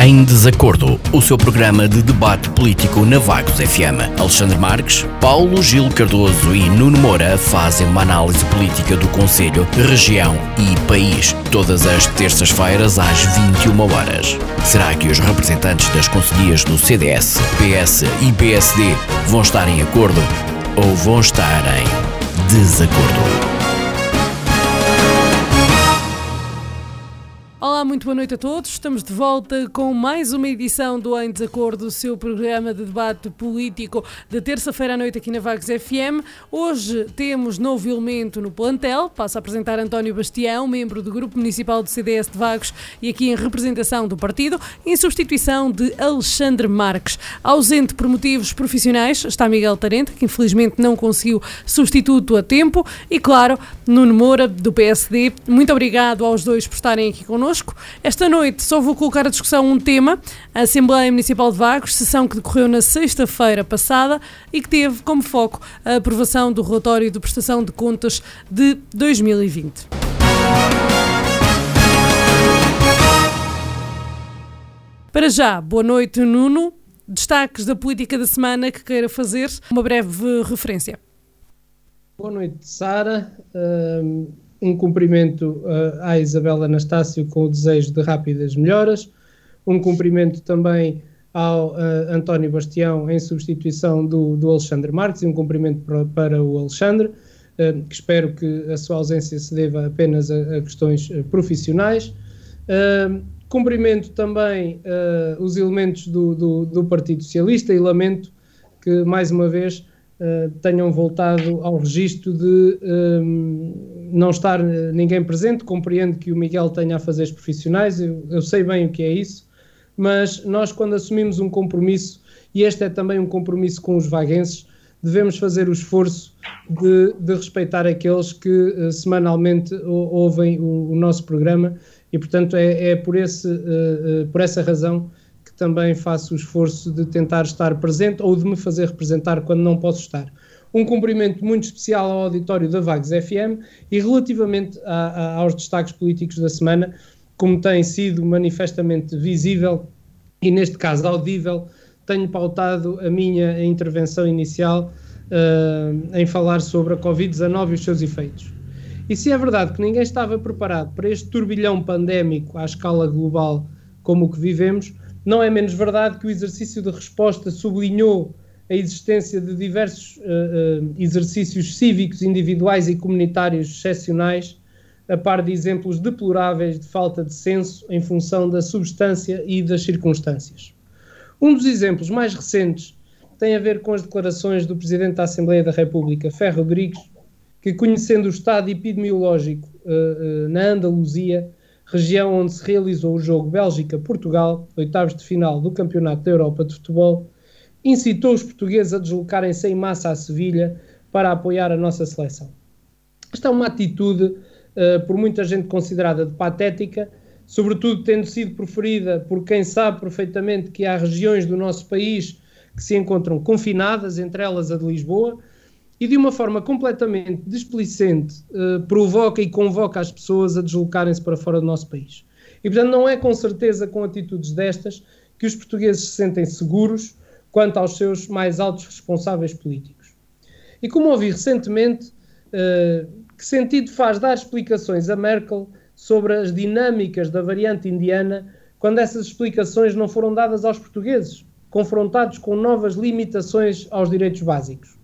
Em Desacordo, o seu programa de debate político na Vagos FM. Alexandre Marques, Paulo Gil Cardoso e Nuno Moura fazem uma análise política do Conselho, região e país, todas as terças-feiras às 21 horas. Será que os representantes das conselhias do CDS, PS e PSD vão estar em acordo ou vão estar em desacordo? Olá, muito boa noite a todos. Estamos de volta com mais uma edição do Em Desacordo, o seu programa de debate político de terça-feira à noite aqui na Vagos FM. Hoje temos novo elemento no plantel. Passo a apresentar António Bastião, membro do Grupo Municipal do CDS de Vagos e aqui em representação do partido, em substituição de Alexandre Marques. Ausente por motivos profissionais está Miguel Tarente, que infelizmente não conseguiu substituto a tempo. E claro, Nuno Moura, do PSD. Muito obrigado aos dois por estarem aqui connosco connosco. Esta noite só vou colocar a discussão um tema, a Assembleia Municipal de Vagos, sessão que decorreu na sexta-feira passada e que teve como foco a aprovação do relatório de prestação de contas de 2020. Para já, boa noite, Nuno. Destaques da política da semana que queira fazer, uma breve referência. Boa noite, Sara cumprimento uh, à Isabela Anastácio com o desejo de rápidas melhoras, um cumprimento também ao uh, António Bastião em substituição do, do Alexandre Marques e um cumprimento para, para o Alexandre, uh, que espero que a sua ausência se deva apenas a, a questões profissionais. cumprimento também os elementos do, do, do Partido Socialista e lamento que, mais uma vez, Uh, tenham voltado ao registro de um, não estar uh, ninguém presente. Compreendo que o Miguel tenha a fazer profissionais, eu, eu, sei bem o que é isso, mas nós, quando assumimos um compromisso, e este é também um compromisso com os vaguenses, devemos fazer o esforço de, de respeitar aqueles que uh, semanalmente ouvem o, o, nosso programa, e portanto é, é por, esse, por essa razão também faço o esforço de tentar estar presente ou de me fazer representar quando não posso estar. Um cumprimento muito especial ao auditório da Vagos FM e relativamente a, a, aos destaques políticos da semana, como tem sido manifestamente visível e neste caso audível, tenho pautado a minha intervenção inicial uh, em falar sobre a Covid-19 e os seus efeitos. E se é verdade que ninguém estava preparado para este turbilhão pandémico à escala global como o que vivemos, não é menos verdade que o exercício de resposta sublinhou a existência de diversos uh, uh, exercícios cívicos, individuais e comunitários excepcionais, a par de exemplos deploráveis de falta de senso em função da substância e das circunstâncias. Um dos exemplos mais recentes tem a ver com as declarações do Presidente da Assembleia da República, Ferro Rodrigues, que, conhecendo o estado epidemiológico uh, na Andaluzia, região onde se realizou o jogo Bélgica-Portugal, oitavos de final do Campeonato da Europa de Futebol, incitou os portugueses a deslocarem-se em massa a Sevilha para apoiar a nossa seleção. Esta é uma atitude, uh, por muita gente considerada de patética, sobretudo tendo sido preferida por quem sabe perfeitamente que há regiões do nosso país que se encontram confinadas, entre elas a de Lisboa, e de uma forma completamente displicente uh, provoca e convoca as pessoas a deslocarem-se para fora do nosso país. E portanto não é com certeza com atitudes destas que os portugueses se sentem seguros quanto aos seus mais altos responsáveis políticos. E como ouvi recentemente, uh, que sentido faz dar explicações a Merkel sobre as dinâmicas da variante indiana quando essas explicações não foram dadas aos portugueses, confrontados com novas limitações aos direitos básicos?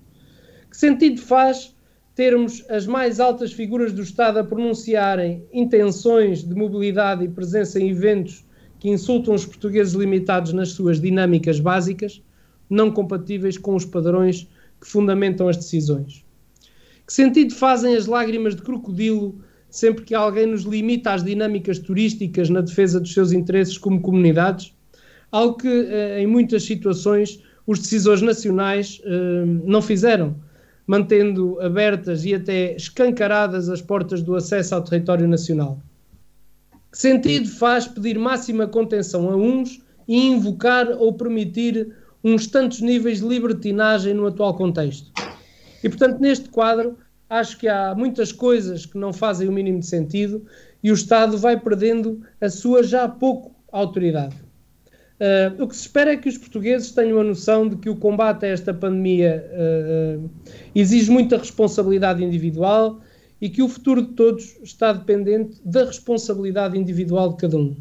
Que sentido faz termos as mais altas figuras do Estado a pronunciarem intenções de mobilidade e presença em eventos que insultam os portugueses limitados nas suas dinâmicas básicas, não compatíveis com os padrões que fundamentam as decisões? Que sentido fazem as lágrimas de crocodilo sempre que alguém nos limita às dinâmicas turísticas na defesa dos seus interesses como comunidades? Algo que, eh, em muitas situações, os decisores nacionais eh, não fizeram mantendo abertas e até escancaradas as portas do acesso ao território nacional. Que sentido faz pedir máxima contenção a uns e invocar ou permitir uns tantos níveis de libertinagem no atual contexto? E, portanto, neste quadro, acho que há muitas coisas que não fazem o mínimo de sentido e o Estado vai perdendo a sua já pouco autoridade. Uh, o que se espera é que os portugueses tenham a noção de que o combate a esta pandemia uh, exige muita responsabilidade individual e que o futuro de todos está dependente da responsabilidade individual de cada um.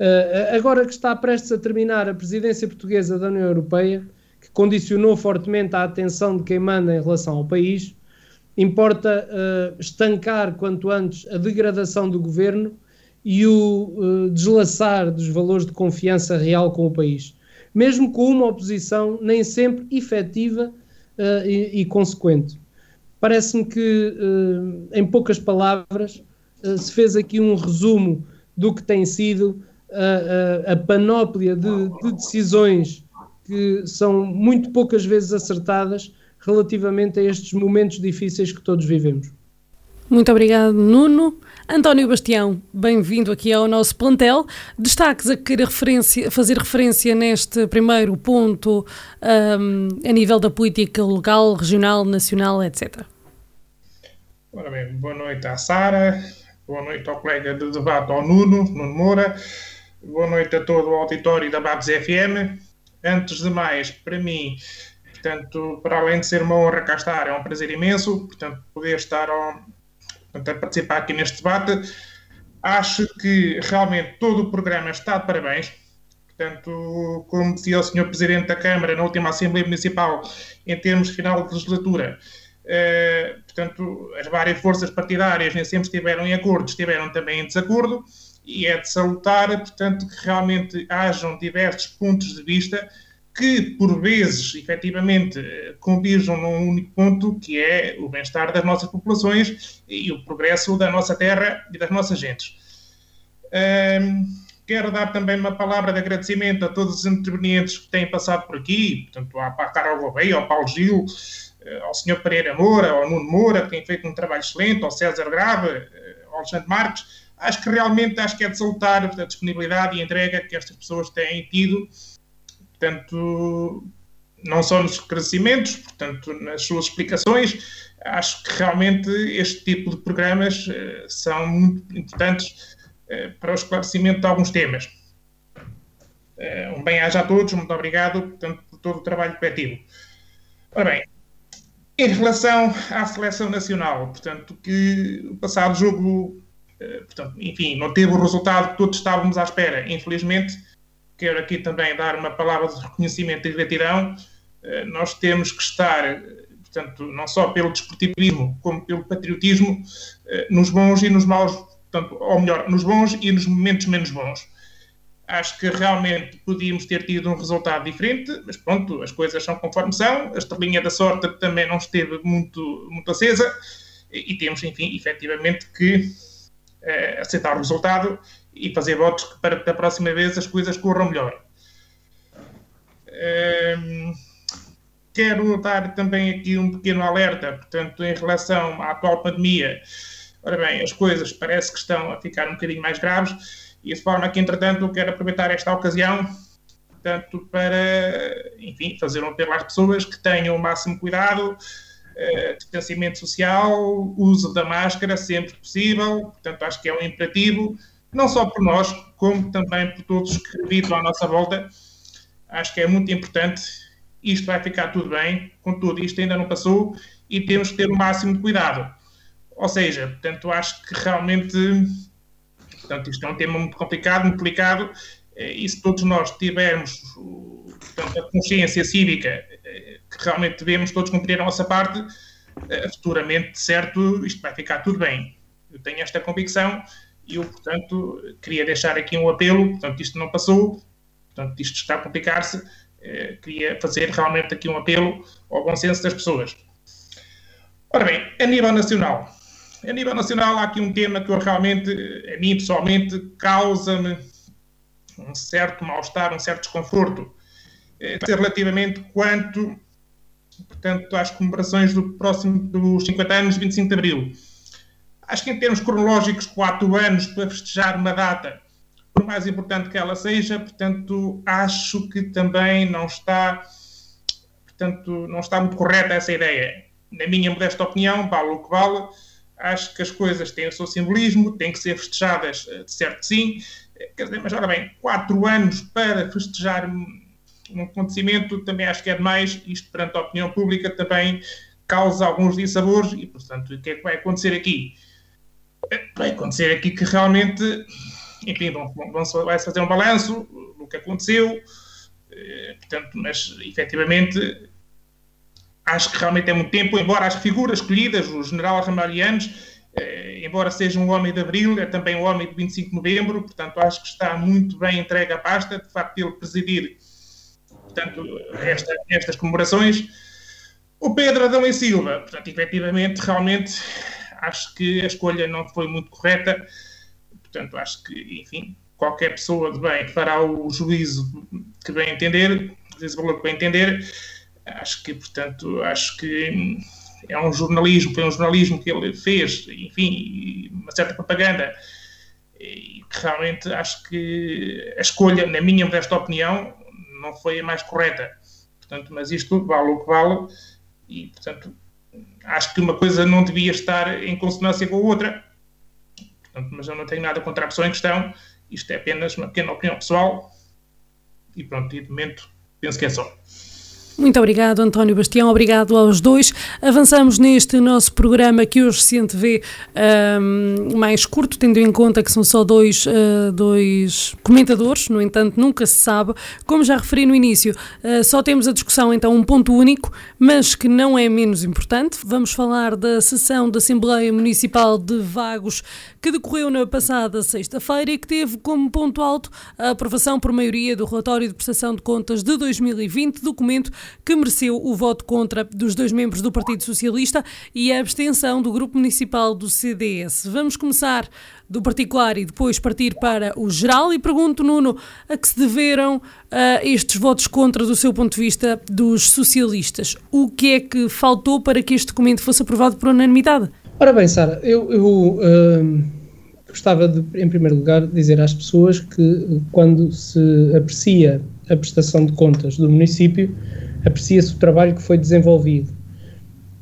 Uh, agora que está prestes a terminar a presidência portuguesa da União Europeia, que condicionou fortemente a atenção de quem manda em relação ao país, importa estancar quanto antes a degradação do governo e o uh, deslaçar dos valores de confiança real com o país, mesmo com uma oposição nem sempre efetiva uh, e, e, consequente. Parece-me que, uh, em poucas palavras, se fez aqui um resumo do que tem sido a, a, a panóplia de, de decisões que são muito poucas vezes acertadas relativamente a estes momentos difíceis que todos vivemos. Muito obrigado, Nuno. António Bastião, bem-vindo aqui ao nosso plantel. Destaques a querer referência, fazer referência neste primeiro ponto um, a nível da política local, regional, nacional, etc. Ora bem, boa noite à Sara, boa noite ao colega de debate, ao Nuno, Nuno Moura, boa noite a todo o auditório da Babs FM. Antes de mais, para mim, portanto, para além de ser uma honra cá estar, é um prazer imenso, portanto, poder estar ao, portanto, a participar aqui neste debate. Acho que realmente todo o programa está de parabéns. Portanto, como dizia o Sr. Presidente da Câmara na última Assembleia Municipal, em termos de final de legislatura, eh, portanto, as várias forças partidárias nem sempre estiveram em acordo, estiveram também em desacordo, e é de salutar, portanto, que realmente hajam diversos pontos de vista que, por vezes, efetivamente, converjam num único ponto, que é o bem-estar das nossas populações e o progresso da nossa terra e das nossas gentes. Quero dar também uma palavra de agradecimento a todos os intervenientes que têm passado por aqui, portanto, à, Carol Gouveia, ao Paulo Gil, eh, ao Sr. Pereira Moura, ao Nuno Moura, que tem feito um trabalho excelente, ao César Grave, eh, ao Alexandre Marques. Acho que realmente acho que é de salutar a disponibilidade e entrega que estas pessoas têm tido portanto, não só nos esclarecimentos, portanto, nas suas explicações, acho que realmente este tipo de programas uh, são muito importantes uh, para o esclarecimento de alguns temas. Uh, um bem-aja a todos, muito obrigado portanto, por todo o trabalho coletivo. Ora bem, em relação à seleção nacional, portanto, que o passado jogo, portanto, enfim, não teve o resultado que todos estávamos à espera, infelizmente, quero aqui também dar uma palavra de reconhecimento e gratidão. Eh, nós temos que estar, portanto, não só pelo desportivismo, como pelo patriotismo, eh, nos bons e nos maus, portanto, ou melhor, nos bons e nos momentos menos bons. Acho que realmente podíamos ter tido um resultado diferente, mas pronto, as coisas são conforme são, a estrelinha da sorte também não esteve muito, muito acesa, e temos, enfim, efetivamente que eh, aceitar o resultado e fazer votos para que da próxima vez as coisas corram melhor. Um, quero dar também aqui um pequeno alerta, portanto, em relação à atual pandemia. Ora bem, as coisas parece que estão a ficar um bocadinho mais graves e de forma que, entretanto, quero aproveitar esta ocasião portanto, para, enfim, fazer um apelo às pessoas que tenham o máximo cuidado, uh, distanciamento social, uso da máscara sempre possível, portanto, acho que é um imperativo não só por nós, como também por todos que vivem à nossa volta. Acho que é muito importante. Isto vai ficar tudo bem, contudo, isto ainda não passou e temos que ter o máximo de cuidado. Ou seja, portanto, acho que realmente, portanto, isto é um tema muito complicado, muito delicado, eh, e se todos nós tivermos portanto, a consciência cívica eh, que realmente devemos todos cumprir a nossa parte, eh, futuramente, certo, isto vai ficar tudo bem. Eu tenho esta convicção e eu, portanto, queria deixar aqui um apelo, portanto, isto não passou, portanto, isto está a complicar-se, eh, queria fazer realmente aqui um apelo ao bom senso das pessoas. Ora bem, a nível nacional, a nível nacional há aqui um tema que eu realmente, a mim pessoalmente, causa-me um certo mal-estar, um certo desconforto, eh, relativamente quanto, portanto, às comemorações do próximo, dos 50 anos de 25 de Abril. Acho que em termos cronológicos, quatro anos para festejar uma data, por mais importante que ela seja, portanto, acho que também não está, portanto, não está muito correta essa ideia. Na minha modesta opinião, vale o que vale, acho que as coisas têm o seu simbolismo, têm que ser festejadas, eh, de certo sim, Quer dizer, mas ora bem, quatro anos para festejar um acontecimento também acho que é demais. Isto, perante a opinião pública, também causa alguns dissabores e, portanto, o que é que vai acontecer aqui? Vai acontecer aqui que realmente, enfim, vai-se fazer um balanço do que aconteceu, eh, portanto, mas efetivamente acho que realmente é muito tempo, embora as figuras escolhidas, o general Ramalhianos, eh, embora seja um homem de abril, é também um homem de 25 de novembro, portanto acho que está muito bem entregue à pasta, de facto ele presidir portanto, esta, estas comemorações. O Pedro Adão e Silva, portanto, efetivamente, realmente, acho que a escolha não foi muito correta. Portanto, acho que, enfim, qualquer pessoa de bem fará o juízo que bem entender, o juízo valor que bem entender. Acho que, portanto, acho que é um jornalismo, foi um jornalismo que ele fez, enfim, uma certa propaganda. E realmente acho que a escolha, na minha modesta opinião, não foi a mais correta. Portanto, mas isto vale o que vale e, portanto, acho que uma coisa não devia estar em consonância com a outra. Portanto, mas eu não tenho nada contra a pessoa em questão. Isto é apenas uma pequena opinião pessoal. E pronto, e de momento penso que é só. Muito obrigado, António Bastião. Obrigado aos dois. Avançamos neste nosso programa que hoje se antevê um, mais curto, tendo em conta que são só dois, uh, dois comentadores, no entanto, nunca se sabe. Como já referi no início, uh, só temos a discussão, então, um ponto único, mas que não é menos importante. Vamos falar da sessão da Assembleia Municipal de Vagos que decorreu na passada sexta-feira e que teve como ponto alto a aprovação por maioria do relatório de prestação de contas de 2020, documento que mereceu o voto contra dos dois membros do Partido Socialista e a abstenção do Grupo Municipal do CDS. Vamos começar do particular e depois partir para o geral e pergunto, Nuno, a que se deveram uh, estes votos contra do seu ponto de vista dos socialistas? O que é que faltou para que este documento fosse aprovado por unanimidade? Ora bem, Sara, eu, eu uh, gostava de, em primeiro lugar, dizer às pessoas que quando se aprecia a prestação de contas do município, aprecia-se o trabalho que foi desenvolvido.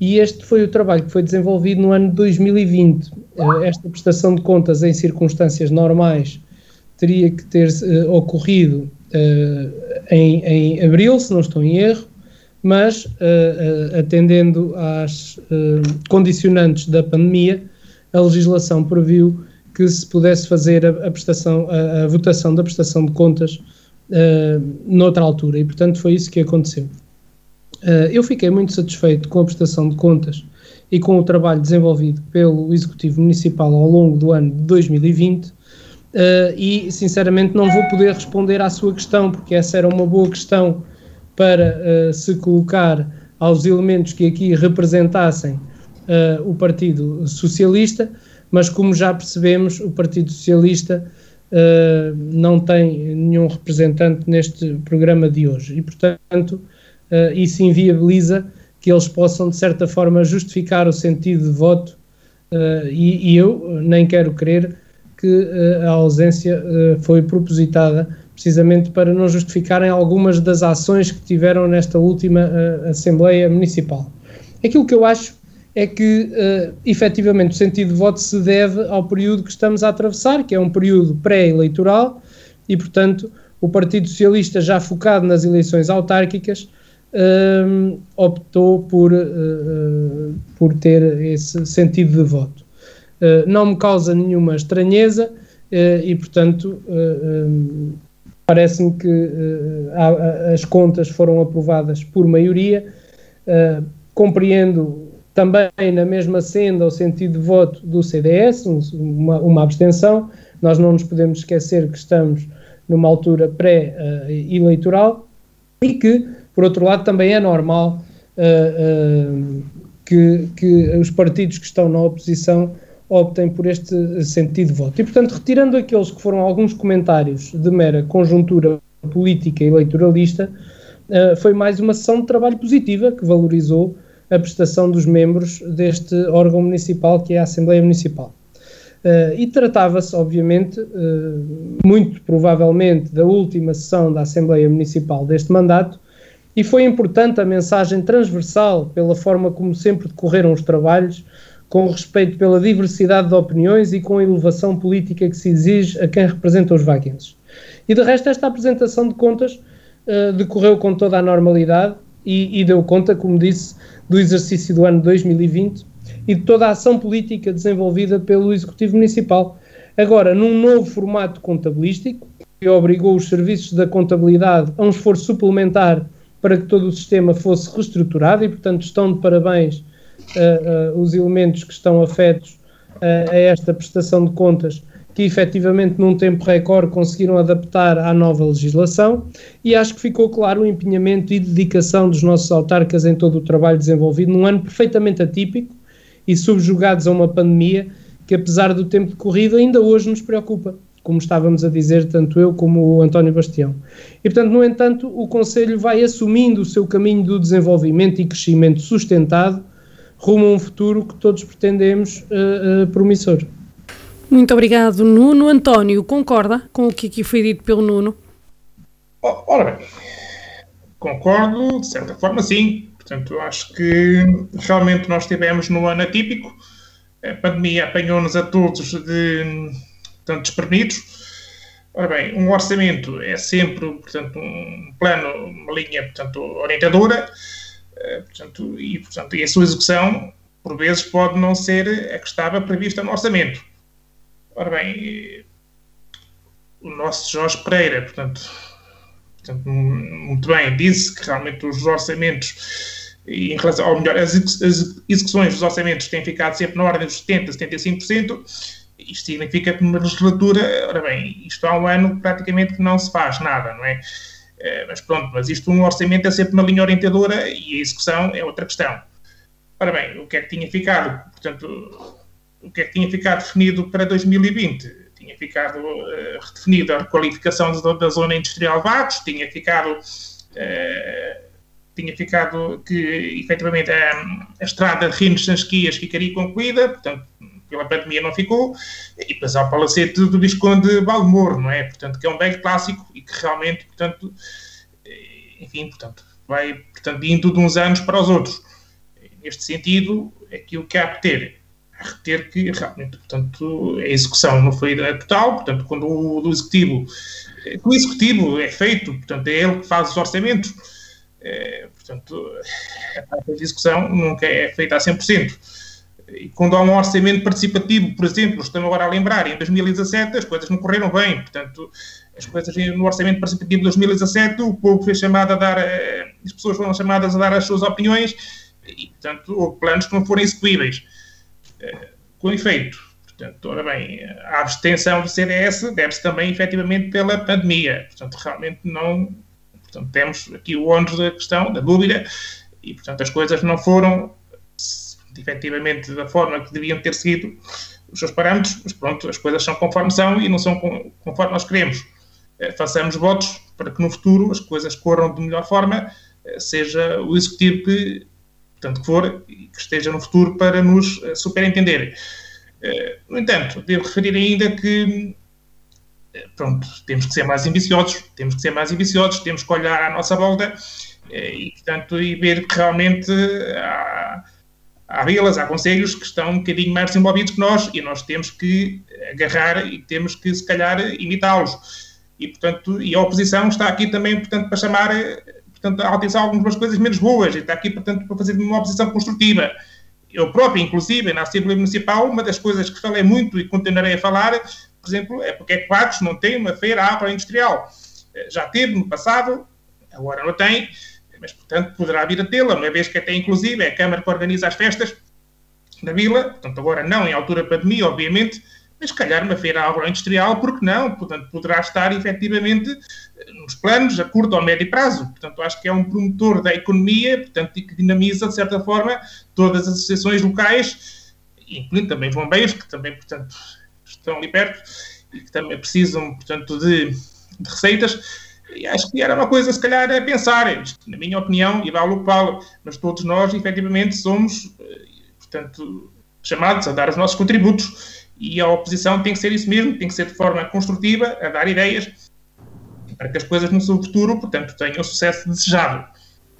E este foi o trabalho que foi desenvolvido no ano de 2020. Uh, esta prestação de contas em circunstâncias normais teria que ter uh, ocorrido uh, em, em abril, se não estou em erro, mas uh, atendendo às condicionantes da pandemia, a legislação previu que se pudesse fazer a, a prestação, a, a, votação da prestação de contas noutra altura, e portanto foi isso que aconteceu. Eu fiquei muito satisfeito com a prestação de contas e com o trabalho desenvolvido pelo Executivo Municipal ao longo do ano de 2020. e sinceramente não vou poder responder à sua questão, porque essa era uma boa questão para uh, se colocar aos elementos que aqui representassem o Partido Socialista, mas como já percebemos, o Partido Socialista não tem nenhum representante neste programa de hoje e, portanto, isso inviabiliza que eles possam, de certa forma, justificar o sentido de voto e, e, eu nem quero crer que a ausência foi propositada precisamente para não justificarem algumas das ações que tiveram nesta última uh, Assembleia Municipal. Aquilo que eu acho é que, uh, efetivamente, o sentido de voto se deve ao período que estamos a atravessar, que é um período pré-eleitoral, e, portanto, o Partido Socialista, já focado nas eleições autárquicas, uh, optou por, uh, por ter esse sentido de voto. não me causa nenhuma estranheza e, portanto, Parece-me que uh, as contas foram aprovadas por maioria. Uh, compreendo também na mesma senda o sentido de voto do CDS, um, uma, uma, abstenção. Nós não nos podemos esquecer que estamos numa altura pré-eleitoral e que, por outro lado, também é normal uh, que, que os partidos que estão na oposição optem por este sentido de voto. E, portanto, retirando aqueles que foram alguns comentários de mera conjuntura política e eleitoralista, uh, foi mais uma sessão de trabalho positiva que valorizou a prestação dos membros deste órgão municipal que é a Assembleia Municipal. Uh, e tratava-se, obviamente, uh, muito provavelmente, da última sessão da Assembleia Municipal deste mandato, e foi importante a mensagem transversal pela forma como sempre decorreram os trabalhos, com respeito pela diversidade de opiniões e com a elevação política que se exige a quem representa os vaguenses. E de resto, esta apresentação de contas uh, decorreu com toda a normalidade e, e, deu conta, como disse, do exercício do ano 2020 e de toda a ação política desenvolvida pelo Executivo Municipal. Agora, num novo formato contabilístico, que obrigou os serviços da contabilidade a um esforço suplementar para que todo o sistema fosse reestruturado e, portanto, estão de parabéns uh, uh, os elementos que estão afetos uh, a esta prestação de contas que efetivamente num tempo recorde conseguiram adaptar à nova legislação. E acho que ficou claro o empenhamento e dedicação dos nossos autarcas em todo o trabalho desenvolvido num ano perfeitamente atípico e subjugados a uma pandemia que apesar do tempo decorrido ainda hoje nos preocupa, como estávamos a dizer tanto eu como o António Bastião. E portanto, no entanto, o Conselho vai assumindo o seu caminho do desenvolvimento e crescimento sustentado rumo a um futuro que todos pretendemos uh, uh, promissor. Muito obrigado, Nuno. António, concorda com o que aqui foi dito pelo Nuno? Ora bem, concordo, de certa forma, sim. Portanto, acho que realmente nós tivemos no ano atípico, a pandemia apanhou-nos a todos de tanto desprevenidos. Ora bem, um orçamento é sempre, portanto, um plano, uma linha, portanto, orientadora, eh, portanto, e, portanto, e a sua execução, por vezes, pode não ser a que estava prevista no orçamento. Ora bem, o nosso Jorge Pereira, portanto, portanto, muito bem, disse que realmente os orçamentos, em relação, ou melhor, as execuções dos orçamentos têm ficado sempre na ordem dos 70%, 75%. Isto significa que numa legislatura, ora bem, isto há um ano praticamente que não se faz nada, não é? Eh, mas pronto, mas isto, um orçamento é sempre uma linha orientadora e a execução é outra questão. Ora bem, o que é que tinha ficado? Portanto, o que é que tinha ficado definido para 2020? Tinha ficado uh, redefinida a requalificação da, zona industrial Vagos, tinha ficado, uh, tinha ficado que, efetivamente, a, a estrada de Rinos Sansquias ficaria concluída, portanto, pela pandemia não ficou, e depois há o palacete do Visconde Balmor, não é? Portanto, que é um bem clássico e que realmente, portanto, eh, enfim, portanto, vai, portanto, indo de uns anos para os outros. Neste sentido, aquilo que há que ter reter que realmente, portanto, a execução não foi total, portanto, quando o, o executivo, o executivo é feito, portanto, é ele que faz os orçamentos, é, portanto, a execução nunca é feita a 100%. Quando há um orçamento participativo, por exemplo, estamos agora a lembrar, em 2017 as coisas não correram bem, portanto, as coisas no orçamento participativo de 2017, o povo foi chamado a dar, eh, as pessoas foram chamadas a dar as suas opiniões e, portanto, houve planos que não foram execuíveis com efeito. Portanto, ora bem, a abstenção do CDS deve-se também, efetivamente, pela pandemia. Portanto, realmente não... Portanto, temos aqui o ônus da questão, da dúvida, e, portanto, as coisas não foram, efetivamente, da forma que deviam ter seguido os seus parâmetros, mas pronto, as coisas são conforme são e não são conforme nós queremos. Eh, façamos votos para que no futuro as coisas corram de melhor forma, eh, seja o executivo que tanto que for, que esteja no futuro para nos eh, superentender. No entanto, devo referir ainda que pronto, temos que ser mais ambiciosos, temos que ser mais ambiciosos, temos que olhar à nossa volta e, portanto, e ver que realmente há, há vilas, há conselhos que estão um bocadinho mais desenvolvidos que nós e nós temos que agarrar e temos que, se calhar, imitá-los. E, portanto, e a oposição está aqui também, portanto, para chamar portanto, a alteração algumas coisas menos boas, e está aqui, portanto, para fazer uma oposição construtiva. Eu próprio, inclusive, na Assembleia Municipal, uma das coisas que falei muito e continuarei a falar, por exemplo, é porque é que Quadros não tem uma feira agroindustrial. Já teve no passado, agora não tem, mas, portanto, poderá vir a tê-la, uma vez que até, inclusive, é a Câmara que organiza as festas da vila, portanto, agora não em altura de pandemia, obviamente, mas calhar uma feira agroindustrial, porque não? Portanto, poderá estar efetivamente nos planos a curto ou médio prazo. Portanto, acho que é um promotor da economia, portanto, e que dinamiza, de certa forma, todas as associações locais, incluindo também os bombeiros, que também, portanto, estão ali perto e que também precisam, portanto, de, de receitas. E acho que era uma coisa, se calhar, a pensar, na minha opinião, e vale o que mas todos nós, efetivamente, somos, eh, portanto, chamados a dar os nossos contributos e a oposição tem que ser isso mesmo, tem que ser de forma construtiva, a dar ideias, para que as coisas no seu futuro, portanto, tenham o sucesso desejado.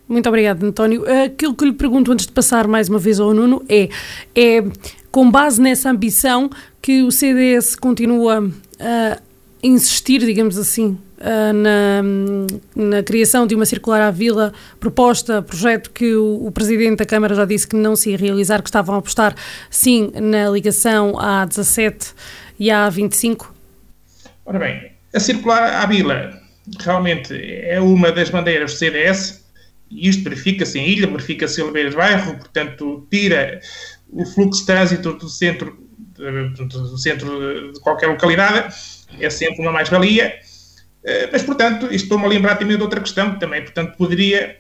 Muito obrigado, António. Aquilo que lhe pergunto antes de passar mais uma vez ao Nuno é, é com base nessa ambição que o CDS continua a insistir, digamos assim, na, na, criação de uma circular à vila, proposta, projeto que o, o, Presidente da Câmara já disse que não se ia realizar, que estavam a apostar sim na ligação à 17 e à 25? Ora bem, a circular à vila realmente é uma das bandeiras do CDS, e isto verifica-se em Ilha, verifica-se em Oliveira de Bairro, portanto, tira o fluxo de trânsito do centro, do centro de qualquer localidade, é sempre uma mais-valia. Eh, mas, portanto, isto estou-me a lembrar também de outra questão que também, portanto, poderia,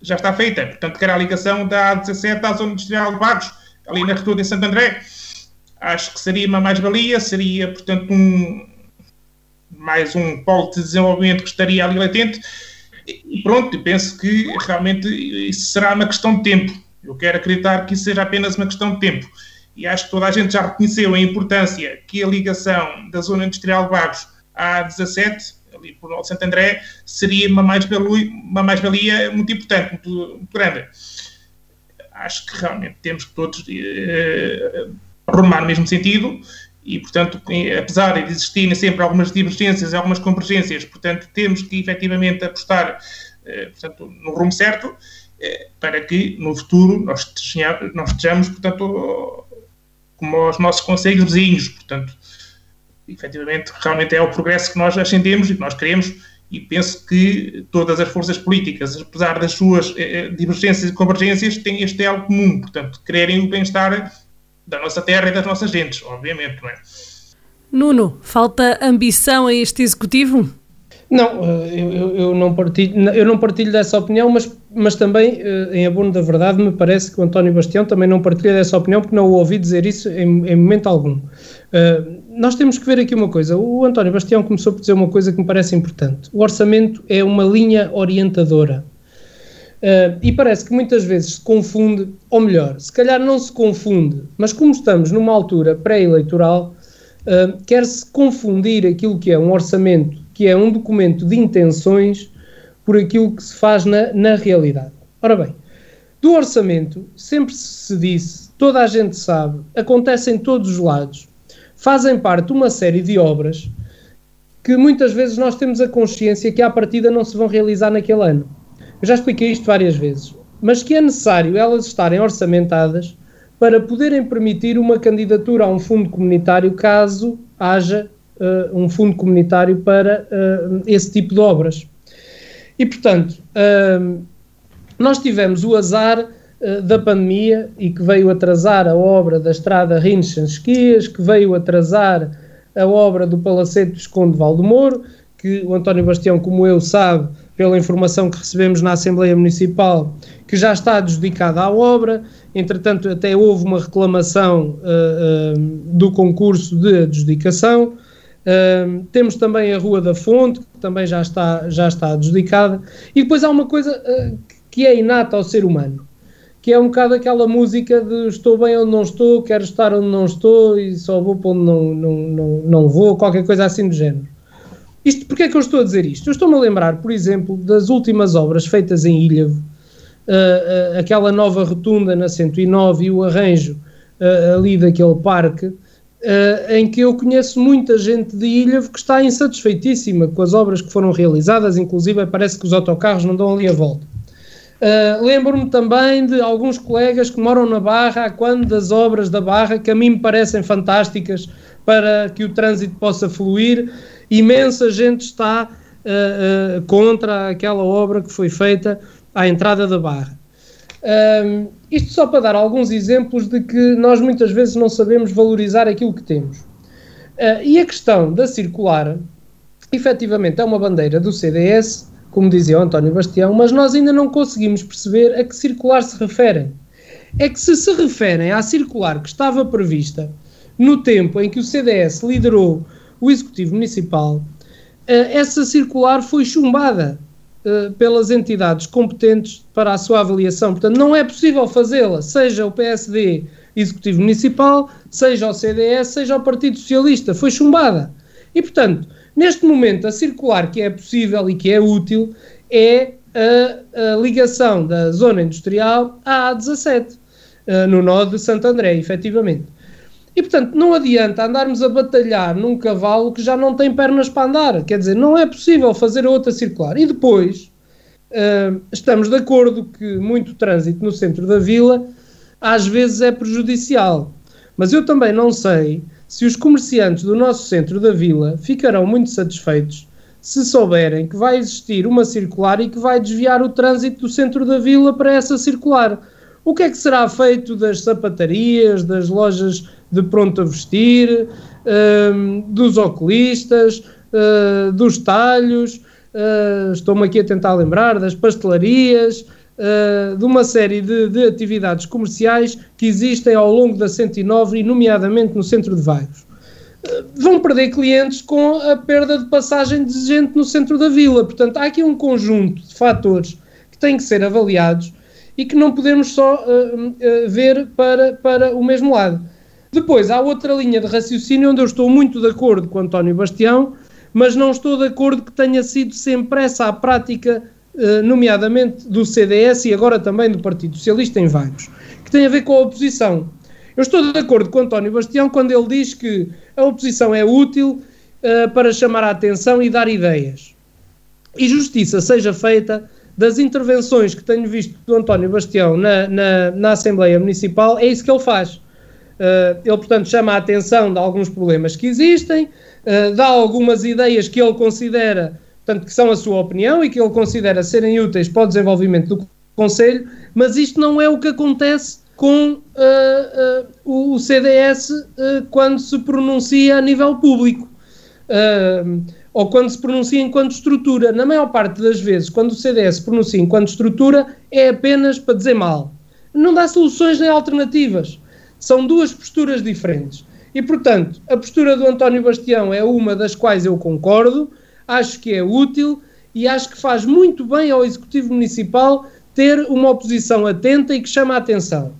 já está feita, portanto, que era a ligação da A17 à zona industrial de Vagos, ali na Retuna de Santo André. Acho que seria uma mais-valia, seria, portanto, um, mais um polo de desenvolvimento que estaria ali latente e pronto, penso que realmente isso será uma questão de tempo. Eu quero acreditar que isso seja apenas uma questão de tempo. E acho que toda a gente já reconheceu a importância que a ligação da zona industrial de Vagos à 17, ali por Santo André, seria uma mais-valia mais muito importante, muito, muito, grande. Acho que realmente temos que todos eh, rumar no mesmo sentido e, portanto, apesar de existirem sempre algumas divergências algumas convergências, portanto, temos que efetivamente apostar eh, portanto, no rumo certo eh, para que no futuro nós, nós estejamos, portanto, como os nossos conselhos vizinhos, portanto, efetivamente, realmente é o progresso que nós ascendemos e que nós queremos e penso que todas as forças políticas, apesar das suas eh, divergências e convergências, têm este elo comum, portanto, quererem o bem-estar da nossa terra e das nossas gentes, obviamente, não é? Nuno, falta ambição a este executivo? Não, eh, eu, eu, não partilho, eu não partilho dessa opinião, mas, mas também, eh, em abono da verdade, me parece que o António Bastião também não partilha dessa opinião, porque não o ouvi dizer isso em, em momento algum. Nós temos que ver aqui uma coisa. O António Bastião começou por dizer uma coisa que me parece importante. O orçamento é uma linha orientadora. Uh, e parece que muitas vezes se confunde, ou melhor, se calhar não se confunde, mas como estamos numa altura pré-eleitoral, uh, quer-se confundir aquilo que é um orçamento, que é um documento de intenções, por aquilo que se faz na, na realidade. Ora bem, do orçamento sempre se disse, toda a gente sabe, acontece em todos os lados, fazem parte uma série de obras que muitas vezes nós temos a consciência que à partida não se vão realizar naquele ano eu já expliquei isto várias vezes, mas que é necessário elas estarem orçamentadas para poderem permitir uma candidatura a um fundo comunitário caso haja uh, um fundo comunitário para uh, esse tipo de obras. E, portanto, uh, nós tivemos o azar da pandemia e que veio atrasar a obra da estrada Rinchen-Esquias, que veio atrasar a obra do Palacete do Esconde Valdemoro, que o António Bastião, como eu, sabe pela informação que recebemos na Assembleia Municipal, que já está adjudicada à obra. Entretanto, até houve uma reclamação uh, uh, do concurso de adjudicação. Uh, temos também a Rua da Fonte, que também já está, já está adjudicada. E depois há uma coisa que é inata ao ser humano, que é um bocado aquela música de estou bem onde não estou, quero estar onde não estou e só vou para onde não, não, não, não vou, qualquer coisa assim do género. Isto, porque é que eu estou a dizer isto? Eu estou-me a lembrar, por exemplo, das últimas obras feitas em Ilhavo, uh, uh, aquela nova rotunda na 109 e o arranjo uh, ali daquele parque, em que eu conheço muita gente de Ilhavo que está insatisfeitíssima com as obras que foram realizadas, inclusive parece que os autocarros não dão ali a volta. Lembro-me também de alguns colegas que moram na Barra, há quando das obras da Barra, que a mim me parecem fantásticas para que o trânsito possa fluir, imensa gente está uh, uh, contra aquela obra que foi feita à entrada da Barra. Isto só para dar alguns exemplos de que nós muitas vezes não sabemos valorizar aquilo que temos. E a questão da circular, efetivamente, é uma bandeira do CDS, como dizia António Bastião, mas nós ainda não conseguimos perceber a que circular se referem. É que se se referem à circular que estava prevista no tempo em que o CDS liderou o Executivo Municipal, eh, essa circular foi chumbada eh, pelas entidades competentes para a sua avaliação. Portanto, não é possível fazê-la, seja o PSD Executivo Municipal, seja o CDS, seja o Partido Socialista. Foi chumbada. E, portanto, neste momento, a circular que é possível e que é útil é a, a ligação da zona industrial à A17, uh, no nó de Santo André, efetivamente. E, portanto, não adianta andarmos a batalhar num cavalo que já não tem pernas para andar. Quer dizer, não é possível fazer a outra circular. E depois, uh, estamos de acordo que muito trânsito no centro da vila às vezes é prejudicial. Mas eu também não sei se os comerciantes do nosso centro da vila ficarão muito satisfeitos se souberem que vai existir uma circular e que vai desviar o trânsito do centro da vila para essa circular. O que é que será feito das sapatarias, das lojas de pronto a vestir, um, dos oculistas, uh, dos talhos, uh, estou-me aqui a tentar lembrar, das pastelarias, uh, de uma série de, de, atividades comerciais que existem ao longo da 109 e, nomeadamente, no centro de Vagos. Uh, vão perder clientes com a perda de passagem de gente no centro da vila. Portanto, há aqui um conjunto de fatores que têm que ser avaliados e que não podemos só uh, ver para, para o mesmo lado. Depois, há outra linha de raciocínio onde eu estou muito de acordo com António Bastião, mas não estou de acordo que tenha sido sempre essa a prática eh, nomeadamente do CDS e agora também do Partido Socialista em Vagos, que tem a ver com a oposição. Eu estou de acordo com António Bastião quando ele diz que a oposição é útil uh, para chamar a atenção e dar ideias. E justiça seja feita das intervenções que tenho visto do António Bastião na, na, na Assembleia Municipal, é isso que ele faz. Uh, ele, portanto, chama a atenção de alguns problemas que existem, uh, dá algumas ideias que ele considera portanto, que são a sua opinião e que ele considera serem úteis para o desenvolvimento do Conselho, mas isto não é o que acontece com uh, uh, o CDS uh, quando se pronuncia a nível público. ou quando se pronuncia enquanto estrutura. Na maior parte das vezes, quando o CDS pronuncia enquanto estrutura, é apenas para dizer mal. Não dá soluções nem alternativas. São duas posturas diferentes. E, portanto, a postura do António Bastião é uma das quais eu concordo, acho que é útil e acho que faz muito bem ao Executivo Municipal ter uma oposição atenta e que chama a atenção.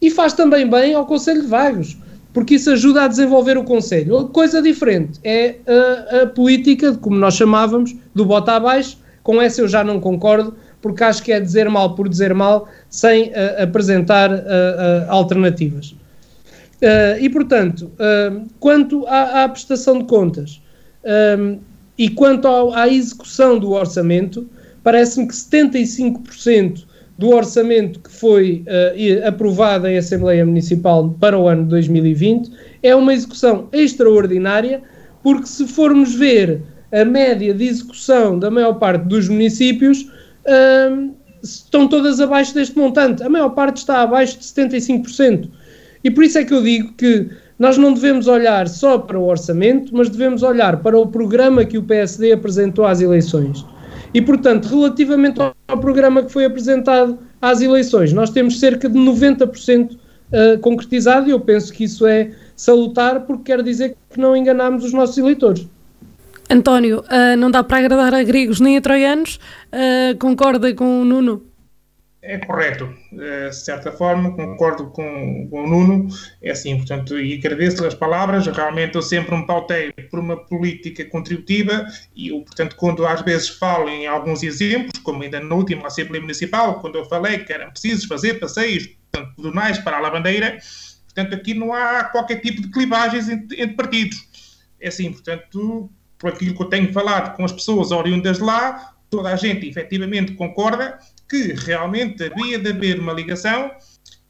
E faz também bem ao Conselho de Vagos, porque isso ajuda a desenvolver o Conselho. Coisa diferente é a, a política, como nós chamávamos, do bota abaixo. Com essa eu já não concordo, porque acho que é dizer mal por dizer mal, sem uh, apresentar uh, uh, alternativas. e, portanto, quanto à, à, prestação de contas, e quanto ao, à execução do orçamento, parece-me que 75% do orçamento que foi uh, aprovado em Assembleia Municipal para o ano de 2020 é uma execução extraordinária, porque se formos ver a média de execução da maior parte dos municípios, uh, estão todas abaixo deste montante. A maior parte está abaixo de 75%. E por isso é que eu digo que nós não devemos olhar só para o orçamento, mas devemos olhar para o programa que o PSD apresentou às eleições. E, portanto, relativamente ao programa que foi apresentado às eleições, nós temos cerca de 90% uh, eh, concretizado e eu penso que isso é salutar porque quer dizer que não enganamos os nossos eleitores. António, uh, não dá para agradar a gregos nem a troianos, uh, concorda com o Nuno? É correto, eh, de certa forma, concordo com, com o Nuno, é assim, portanto, e agradeço as palavras, realmente eu sempre me pautei por uma política contributiva e eu, portanto, quando às vezes falo em alguns exemplos, como ainda na última Assembleia Municipal, quando eu falei que eram precisos fazer passeios, portanto, pedonais para a lavandeira, portanto, aqui não há qualquer tipo de clivagens entre, entre partidos. É assim, portanto, por aquilo que eu tenho falado com as pessoas oriundas de lá, toda a gente efetivamente concorda que realmente havia de haver uma ligação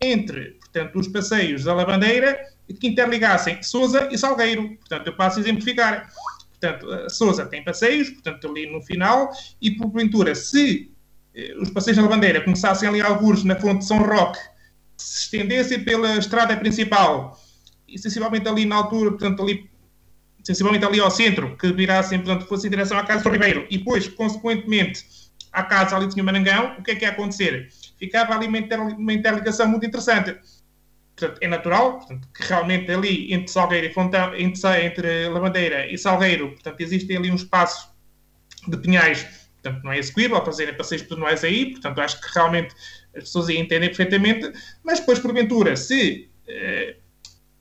entre, portanto, os passeios da Lavandeira que interligassem Sousa e Salgueiro. Portanto, eu passo a exemplificar. Portanto, Sousa tem passeios, portanto, ali no final, e porventura, se eh, os passeios da Lavandeira começassem ali alguns na fonte de São Roque, se estendessem pela estrada principal, e sensivelmente ali na altura, portanto, ali sensivelmente ali ao centro, que virassem, portanto, fosse em direção à Casa do Ribeiro, e depois, consequentemente, à casa ali tinha Marangão, o que é que ia acontecer? Ficava ali uma, uma interligação muito interessante. Portanto, é natural portanto, que realmente ali entre Salgueiro e Fontão, entre, entre Lavandeira e Salgueiro, portanto, existe ali um espaço de pinhais, portanto, não é execuível fazerem passeios pedonais aí, portanto, acho que realmente as pessoas entendem perfeitamente, mas depois, porventura, se eh,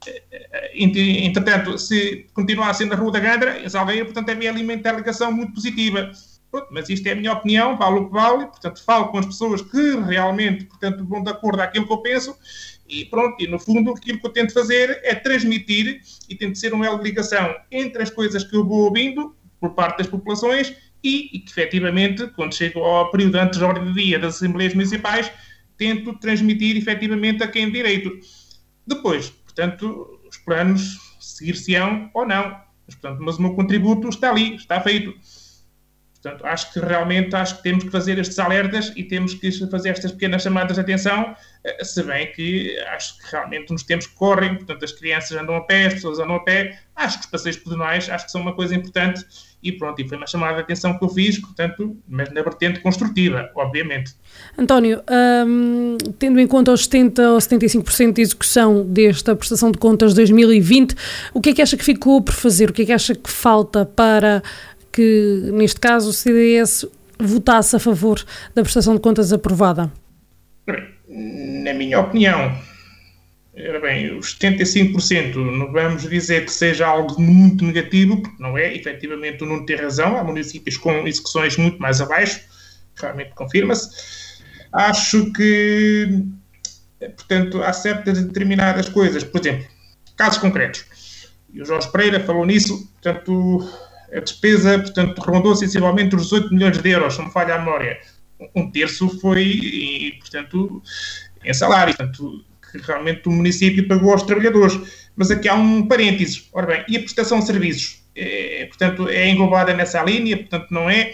eh entretanto, se continuasse na Rua da Gandra, em Salgueiro, portanto, havia ali uma interligação muito positiva Pronto, mas isto é a minha opinião, vale o que vale, portanto, falo com as pessoas que realmente, portanto, vão de acordo àquilo que eu penso, e pronto, e no fundo aquilo que eu tento fazer é transmitir e tento ser um elo de ligação entre as coisas que eu vou ouvindo por parte das populações e, e que efetivamente, quando chego ao período antes da ordem do dia das Assembleias Municipais, tento transmitir efetivamente a quem direito. Depois, portanto, os planos seguir-se-ão ou não. Mas, portanto, mas o meu contributo está ali, está feito. Portanto, acho que realmente acho que temos que fazer estes alertas e temos que fazer estas pequenas chamadas de atenção, eh, se bem que acho que realmente nos tempos que correm, portanto, as crianças andam a pé, as pessoas andam a pé, acho que os passeios pedonais acho que são uma coisa importante e pronto, e foi uma chamada de atenção que eu fiz, portanto, mas na vertente construtiva, obviamente. António, hum, tendo em conta os 70 ou 75% de execução desta prestação de contas 2020, o que é que acha que ficou por fazer? O que é que acha que falta para que, neste caso, o CDS votasse a favor da prestação de contas aprovada? Na minha opinião, era bem, os 75% não vamos dizer que seja algo muito negativo, porque não é, efetivamente o Nuno tem razão, há municípios com execuções muito mais abaixo, realmente confirma-se. Acho que, portanto, há certas determinadas coisas, por exemplo, casos concretos, e o Jorge Pereira falou nisso, portanto, a despesa, portanto, rondou sensivelmente os 18 milhões de euros, se não me falha a memória. Um terço foi, portanto, em salário. Portanto, que realmente o município pagou aos trabalhadores. Mas aqui há um parênteses. Ora bem, e a prestação de serviços? É, portanto, é englobada nessa linha, portanto, não é.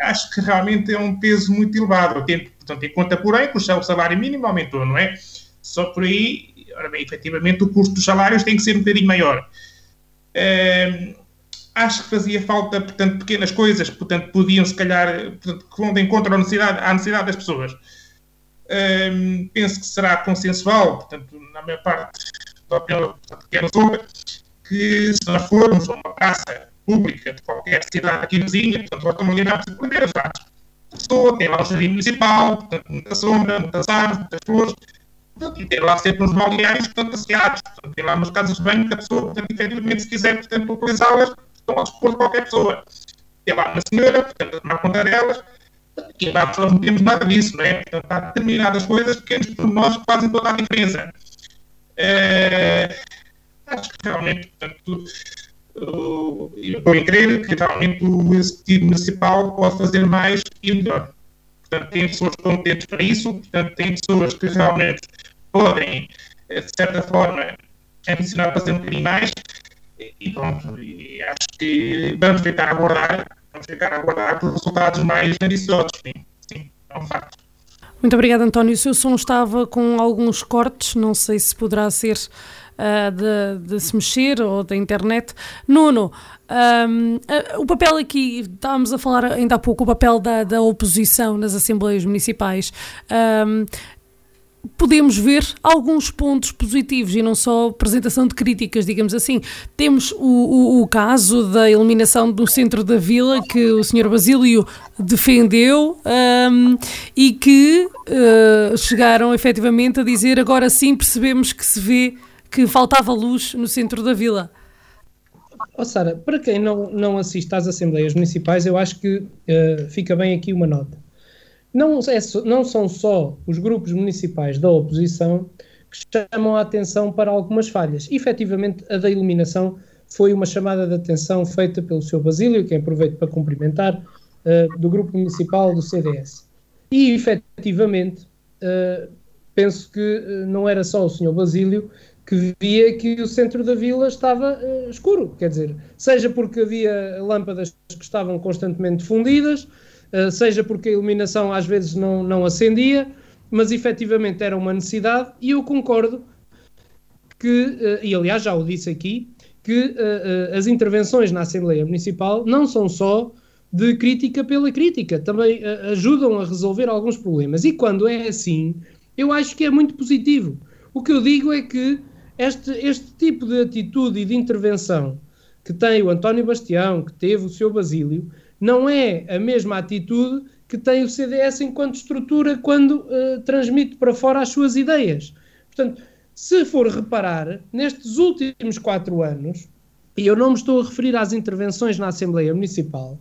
Acho que realmente é um peso muito elevado. Portanto, em conta, porém, que o salário mínimo aumentou, não é? Só por aí, ora bem, efetivamente, o custo dos salários tem que ser um bocadinho maior. É, acho que fazia falta, portanto, pequenas coisas, portanto, podiam, se calhar, portanto, que vão de encontro à necessidade, à necessidade das pessoas. Um, penso que será consensual, portanto, na minha parte da opinião que sou, que se nós formos a uma praça pública de qualquer cidade aqui vizinha, portanto, nós estamos ligados por primeiros dados. A pessoa tem lá o jardim municipal, portanto, muita sombra, muitas árvores, muitas flores, portanto, e tem lá sempre uns balneários, portanto, associados, portanto, tem lá umas casas de banho que a pessoa, portanto, efetivamente, se quiser, portanto, utilizá-las, estão ao dispor de qualquer pessoa. Tem lá uma senhora, portanto, a tomar conta delas, e lá nós não temos nada disso, não é? Portanto, há determinadas coisas, pequenos pormenores que fazem toda a diferença. É, acho que realmente, portanto, eu estou em crer que realmente o Executivo Municipal pode fazer mais e melhor. Portanto, tem pessoas competentes para isso, portanto, tem pessoas que realmente podem, de certa forma, ensinar a fazer um bocadinho mais e pronto, e acho que vamos tentar abordar, vamos tentar abordar os resultados mais ambiciosos, sim, sim, é um facto. Muito obrigada, António. O seu som estava com alguns cortes, não sei se poderá ser uh, de, de, se mexer ou da internet. Nuno, um, uh, o papel aqui, estávamos a falar ainda há pouco, o papel da, da oposição nas Assembleias Municipais. Um, podemos ver alguns pontos positivos e não só apresentação de críticas, digamos assim. Temos o, o, o, caso da eliminação do centro da vila que o Sr. Basílio defendeu um, e que uh, chegaram efetivamente a dizer agora sim percebemos que se vê que faltava luz no centro da vila. Oh, Sara, para quem não, não assiste às Assembleias Municipais, eu acho que uh, fica bem aqui uma nota não, é, não são só os grupos municipais da oposição que chamam a atenção para algumas falhas. Efetivamente, a da iluminação foi uma chamada de atenção feita pelo Sr. Basílio, que aproveito para cumprimentar, uh, do grupo municipal do CDS. E, efetivamente, uh, penso que uh, não era só o Sr. Basílio que via que o centro da vila estava escuro, quer dizer, seja porque havia lâmpadas que estavam constantemente fundidas, eh, seja porque a iluminação às vezes não, não acendia, mas efetivamente era uma necessidade e eu concordo que, uh, e aliás já o disse aqui, que uh, as intervenções na Assembleia Municipal não são só de crítica pela crítica, também ajudam a resolver alguns problemas. E quando é assim, eu acho que é muito positivo. O que eu digo é que este, este tipo de atitude e de intervenção que tem o António Bastião, que teve o seu Basílio, não é a mesma atitude que tem o CDS enquanto estrutura quando uh, transmite para fora as suas ideias. Portanto, se for reparar, nestes últimos quatro anos, e eu não me estou a referir às intervenções na Assembleia Municipal,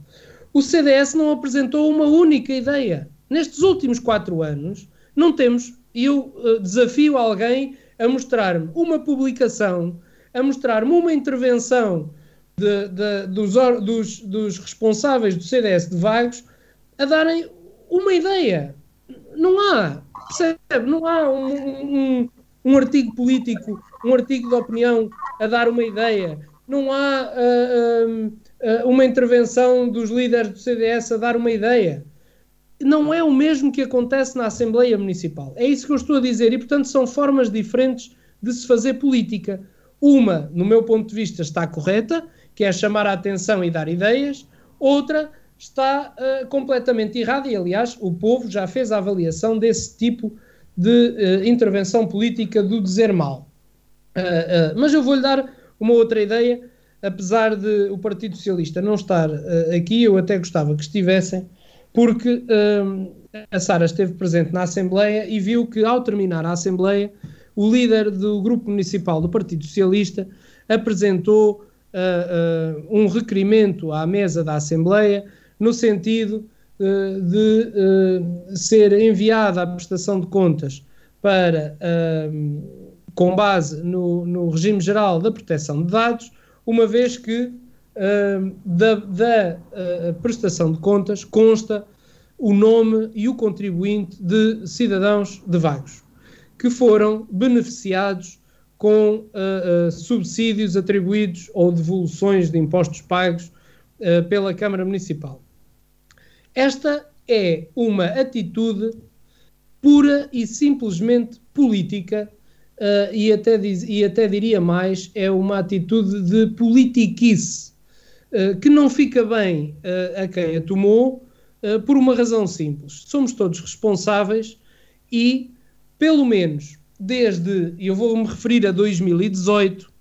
o CDS não apresentou uma única ideia. Nestes últimos quatro anos, não temos, e eu uh, desafio alguém a mostrar-me uma publicação, a mostrar-me uma intervenção de, de, dos, dos, dos, responsáveis do CDS de Vagos a darem uma ideia. Não há, percebe? Não há um, um, um artigo político, um artigo de opinião a dar uma ideia. Não há uh, uh, uma intervenção dos líderes do CDS a dar uma ideia. Não é o mesmo que acontece na Assembleia Municipal. É isso que eu estou a dizer. E, portanto, são formas diferentes de se fazer política. Uma, no meu ponto de vista, está correta, que é chamar a atenção e dar ideias. Outra está uh, completamente errada, e aliás, o povo já fez a avaliação desse tipo de uh, intervenção política do dizer mal. Uh, mas eu vou-lhe dar uma outra ideia, apesar de o Partido Socialista não estar aqui, eu até gostava que estivessem, porque a Sara esteve presente na Assembleia e viu que, ao terminar a Assembleia, o líder do Grupo Municipal do Partido Socialista apresentou uh, um requerimento à mesa da Assembleia no sentido uh, de ser enviada a prestação de contas para, com base no, no, regime geral da proteção de dados, uma vez que da, da prestação de contas consta o nome e o contribuinte de cidadãos de vagos que foram beneficiados com uh, uh, subsídios atribuídos ou devoluções de impostos pagos uh, pela Câmara Municipal. Esta é uma atitude pura e simplesmente política e, até diz, e até diria mais, é uma atitude de politiquice que não fica bem a quem a tomou por uma razão simples. Somos todos responsáveis e, pelo menos desde, eu vou-me referir a 2018,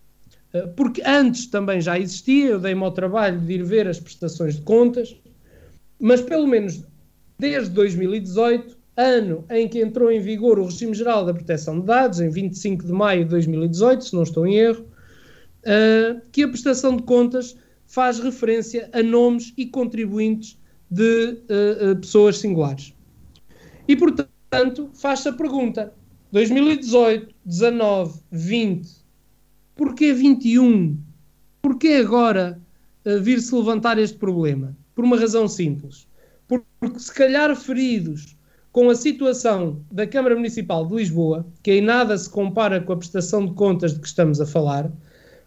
eh, porque antes também já existia, eu dei-me ao trabalho de ir ver as prestações de contas, mas pelo menos desde 2018, ano em que entrou em vigor o Regime Geral da Proteção de Dados, em 25 de maio de 2018, se não estou em erro, uh, que a prestação de contas faz referência a nomes e contribuintes de uh, pessoas singulares. E, portanto, faz-se a pergunta: 2018, 19, 20. Porquê 21? Porquê agora uh, vir-se levantar este problema? Por uma razão simples. Porque se calhar feridos com a situação da Câmara Municipal de Lisboa, que em nada se compara com a prestação de contas de que estamos a falar,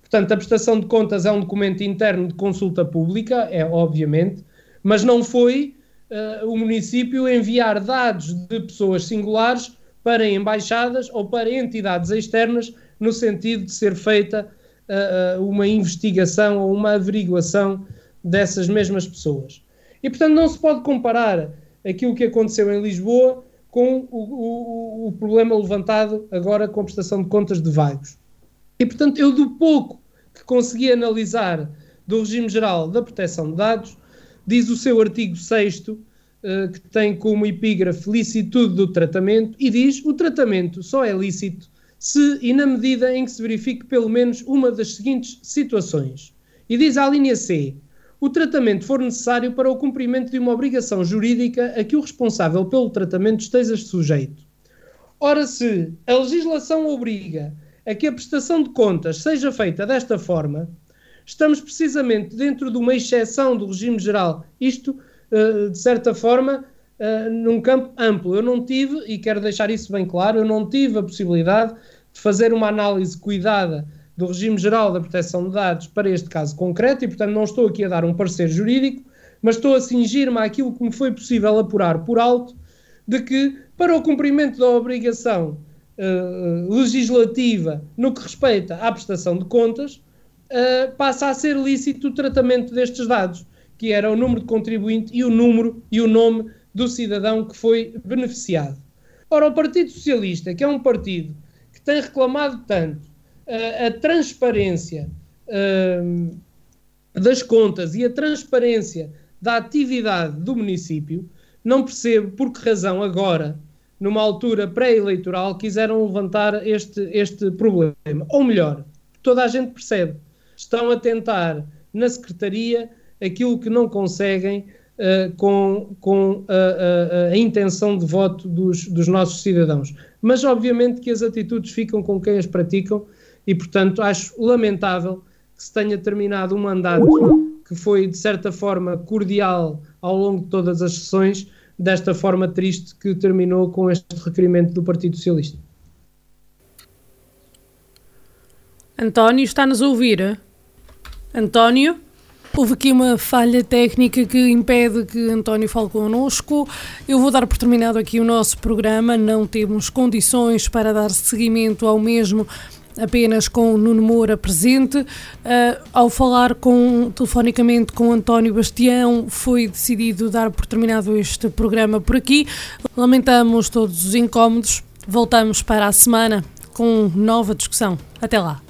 portanto, a prestação de contas é um documento interno de consulta pública, é obviamente, mas não foi uh, o município enviar dados de pessoas singulares para embaixadas ou para entidades externas, no sentido de ser feita uh, uma investigação ou uma averiguação dessas mesmas pessoas. E, portanto, não se pode comparar aquilo que aconteceu em Lisboa com o, o, o problema levantado agora com a prestação de contas de vagos. E, portanto, eu do pouco que consegui analisar do regime geral da proteção de dados, diz o seu artigo 6 eh, que tem como epígrafe licitude do tratamento e diz o tratamento só é lícito se e na medida em que se verifique pelo menos uma das seguintes situações. E diz à linha C: o tratamento for necessário para o cumprimento de uma obrigação jurídica a que o responsável pelo tratamento esteja sujeito. Ora, se a legislação obriga a que a prestação de contas seja feita desta forma, estamos precisamente dentro de uma exceção do regime geral. Isto de certa forma, uh, num campo amplo. Eu não tive, e quero deixar isso bem claro, eu não tive a possibilidade de fazer uma análise cuidada do regime geral da proteção de dados para este caso concreto e, portanto, não estou aqui a dar um parecer jurídico, mas estou a cingir-me àquilo que me foi possível apurar por alto de que, para o cumprimento da obrigação uh, legislativa no que respeita à prestação de contas, uh, passa a ser lícito o tratamento destes dados que era o número de contribuinte e o número e o nome do cidadão que foi beneficiado. Ora, o Partido Socialista, que é um partido que tem reclamado tanto uh, a transparência uh, das contas e a transparência da atividade do município, não percebo por que razão agora, numa altura pré-eleitoral, quiseram levantar este, este problema. Ou melhor, toda a gente percebe. Estão a tentar, na Secretaria, aquilo que não conseguem uh, com, com a, a, a, intenção de voto dos, dos nossos cidadãos. Mas, obviamente, que as atitudes ficam com quem as praticam e, portanto, acho lamentável que se tenha terminado um mandato que foi, de certa forma, cordial ao longo de todas as sessões, desta forma triste que terminou com este requerimento do Partido Socialista. António, está-nos a ouvir? António? Houve aqui uma falha técnica que impede que António fale connosco. Eu vou dar por terminado aqui o nosso programa. Não temos condições para dar seguimento ao mesmo apenas com o Nuno Moura presente. Uh, ao falar com, telefonicamente com António Bastião, foi decidido dar por terminado este programa por aqui. Lamentamos todos os incómodos. Voltamos para a semana com nova discussão. Até lá.